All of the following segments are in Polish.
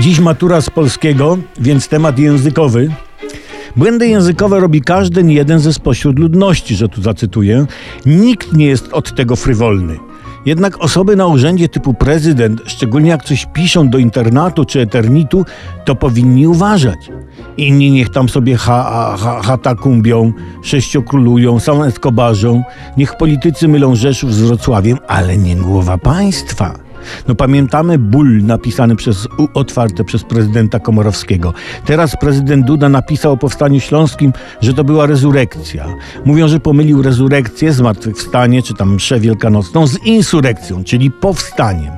Dziś matura z polskiego, więc temat językowy. Błędy językowe robi każdy jeden ze spośród ludności, że tu zacytuję. Nikt nie jest od tego frywolny. Jednak osoby na urzędzie typu prezydent, szczególnie jak coś piszą do internatu czy eternitu, to powinni uważać. Inni niech tam sobie ha, ha, hatakumbią, sześciokrólują, sam Escobarzą. Niech politycy mylą Rzeszów z Wrocławiem, ale nie głowa państwa. No pamiętamy ból napisany przez U otwarte przez prezydenta Komorowskiego. Teraz prezydent Duda napisał o powstaniu śląskim, że to była rezurekcja. Mówią, że pomylił rezurekcję, zmartwychwstanie, czy tam mszę wielkanocną z insurekcją, czyli powstaniem.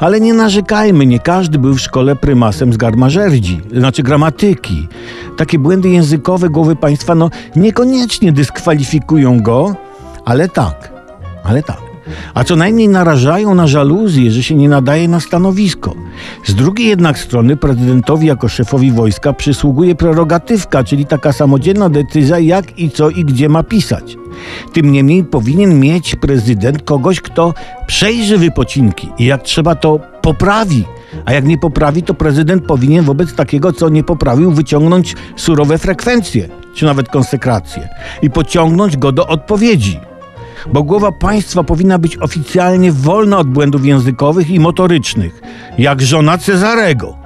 Ale nie narzekajmy, nie każdy był w szkole prymasem z garmażerdzi, znaczy gramatyki. Takie błędy językowe głowy państwa no niekoniecznie dyskwalifikują go, ale tak, ale tak a co najmniej narażają na żaluzję, że się nie nadaje na stanowisko. Z drugiej jednak strony prezydentowi jako szefowi wojska przysługuje prerogatywka, czyli taka samodzielna decyzja jak i co i gdzie ma pisać. Tym niemniej powinien mieć prezydent kogoś, kto przejrzy wypocinki i jak trzeba to poprawi. A jak nie poprawi, to prezydent powinien wobec takiego, co nie poprawił, wyciągnąć surowe frekwencje, czy nawet konsekracje i pociągnąć go do odpowiedzi bo głowa państwa powinna być oficjalnie wolna od błędów językowych i motorycznych, jak żona Cezarego.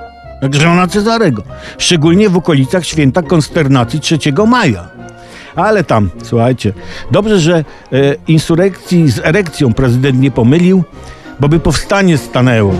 Jak żona Cezarego. Szczególnie w okolicach święta konsternacji 3 maja. Ale tam, słuchajcie, dobrze, że e, insurekcji z erekcją prezydent nie pomylił, bo by powstanie stanęło.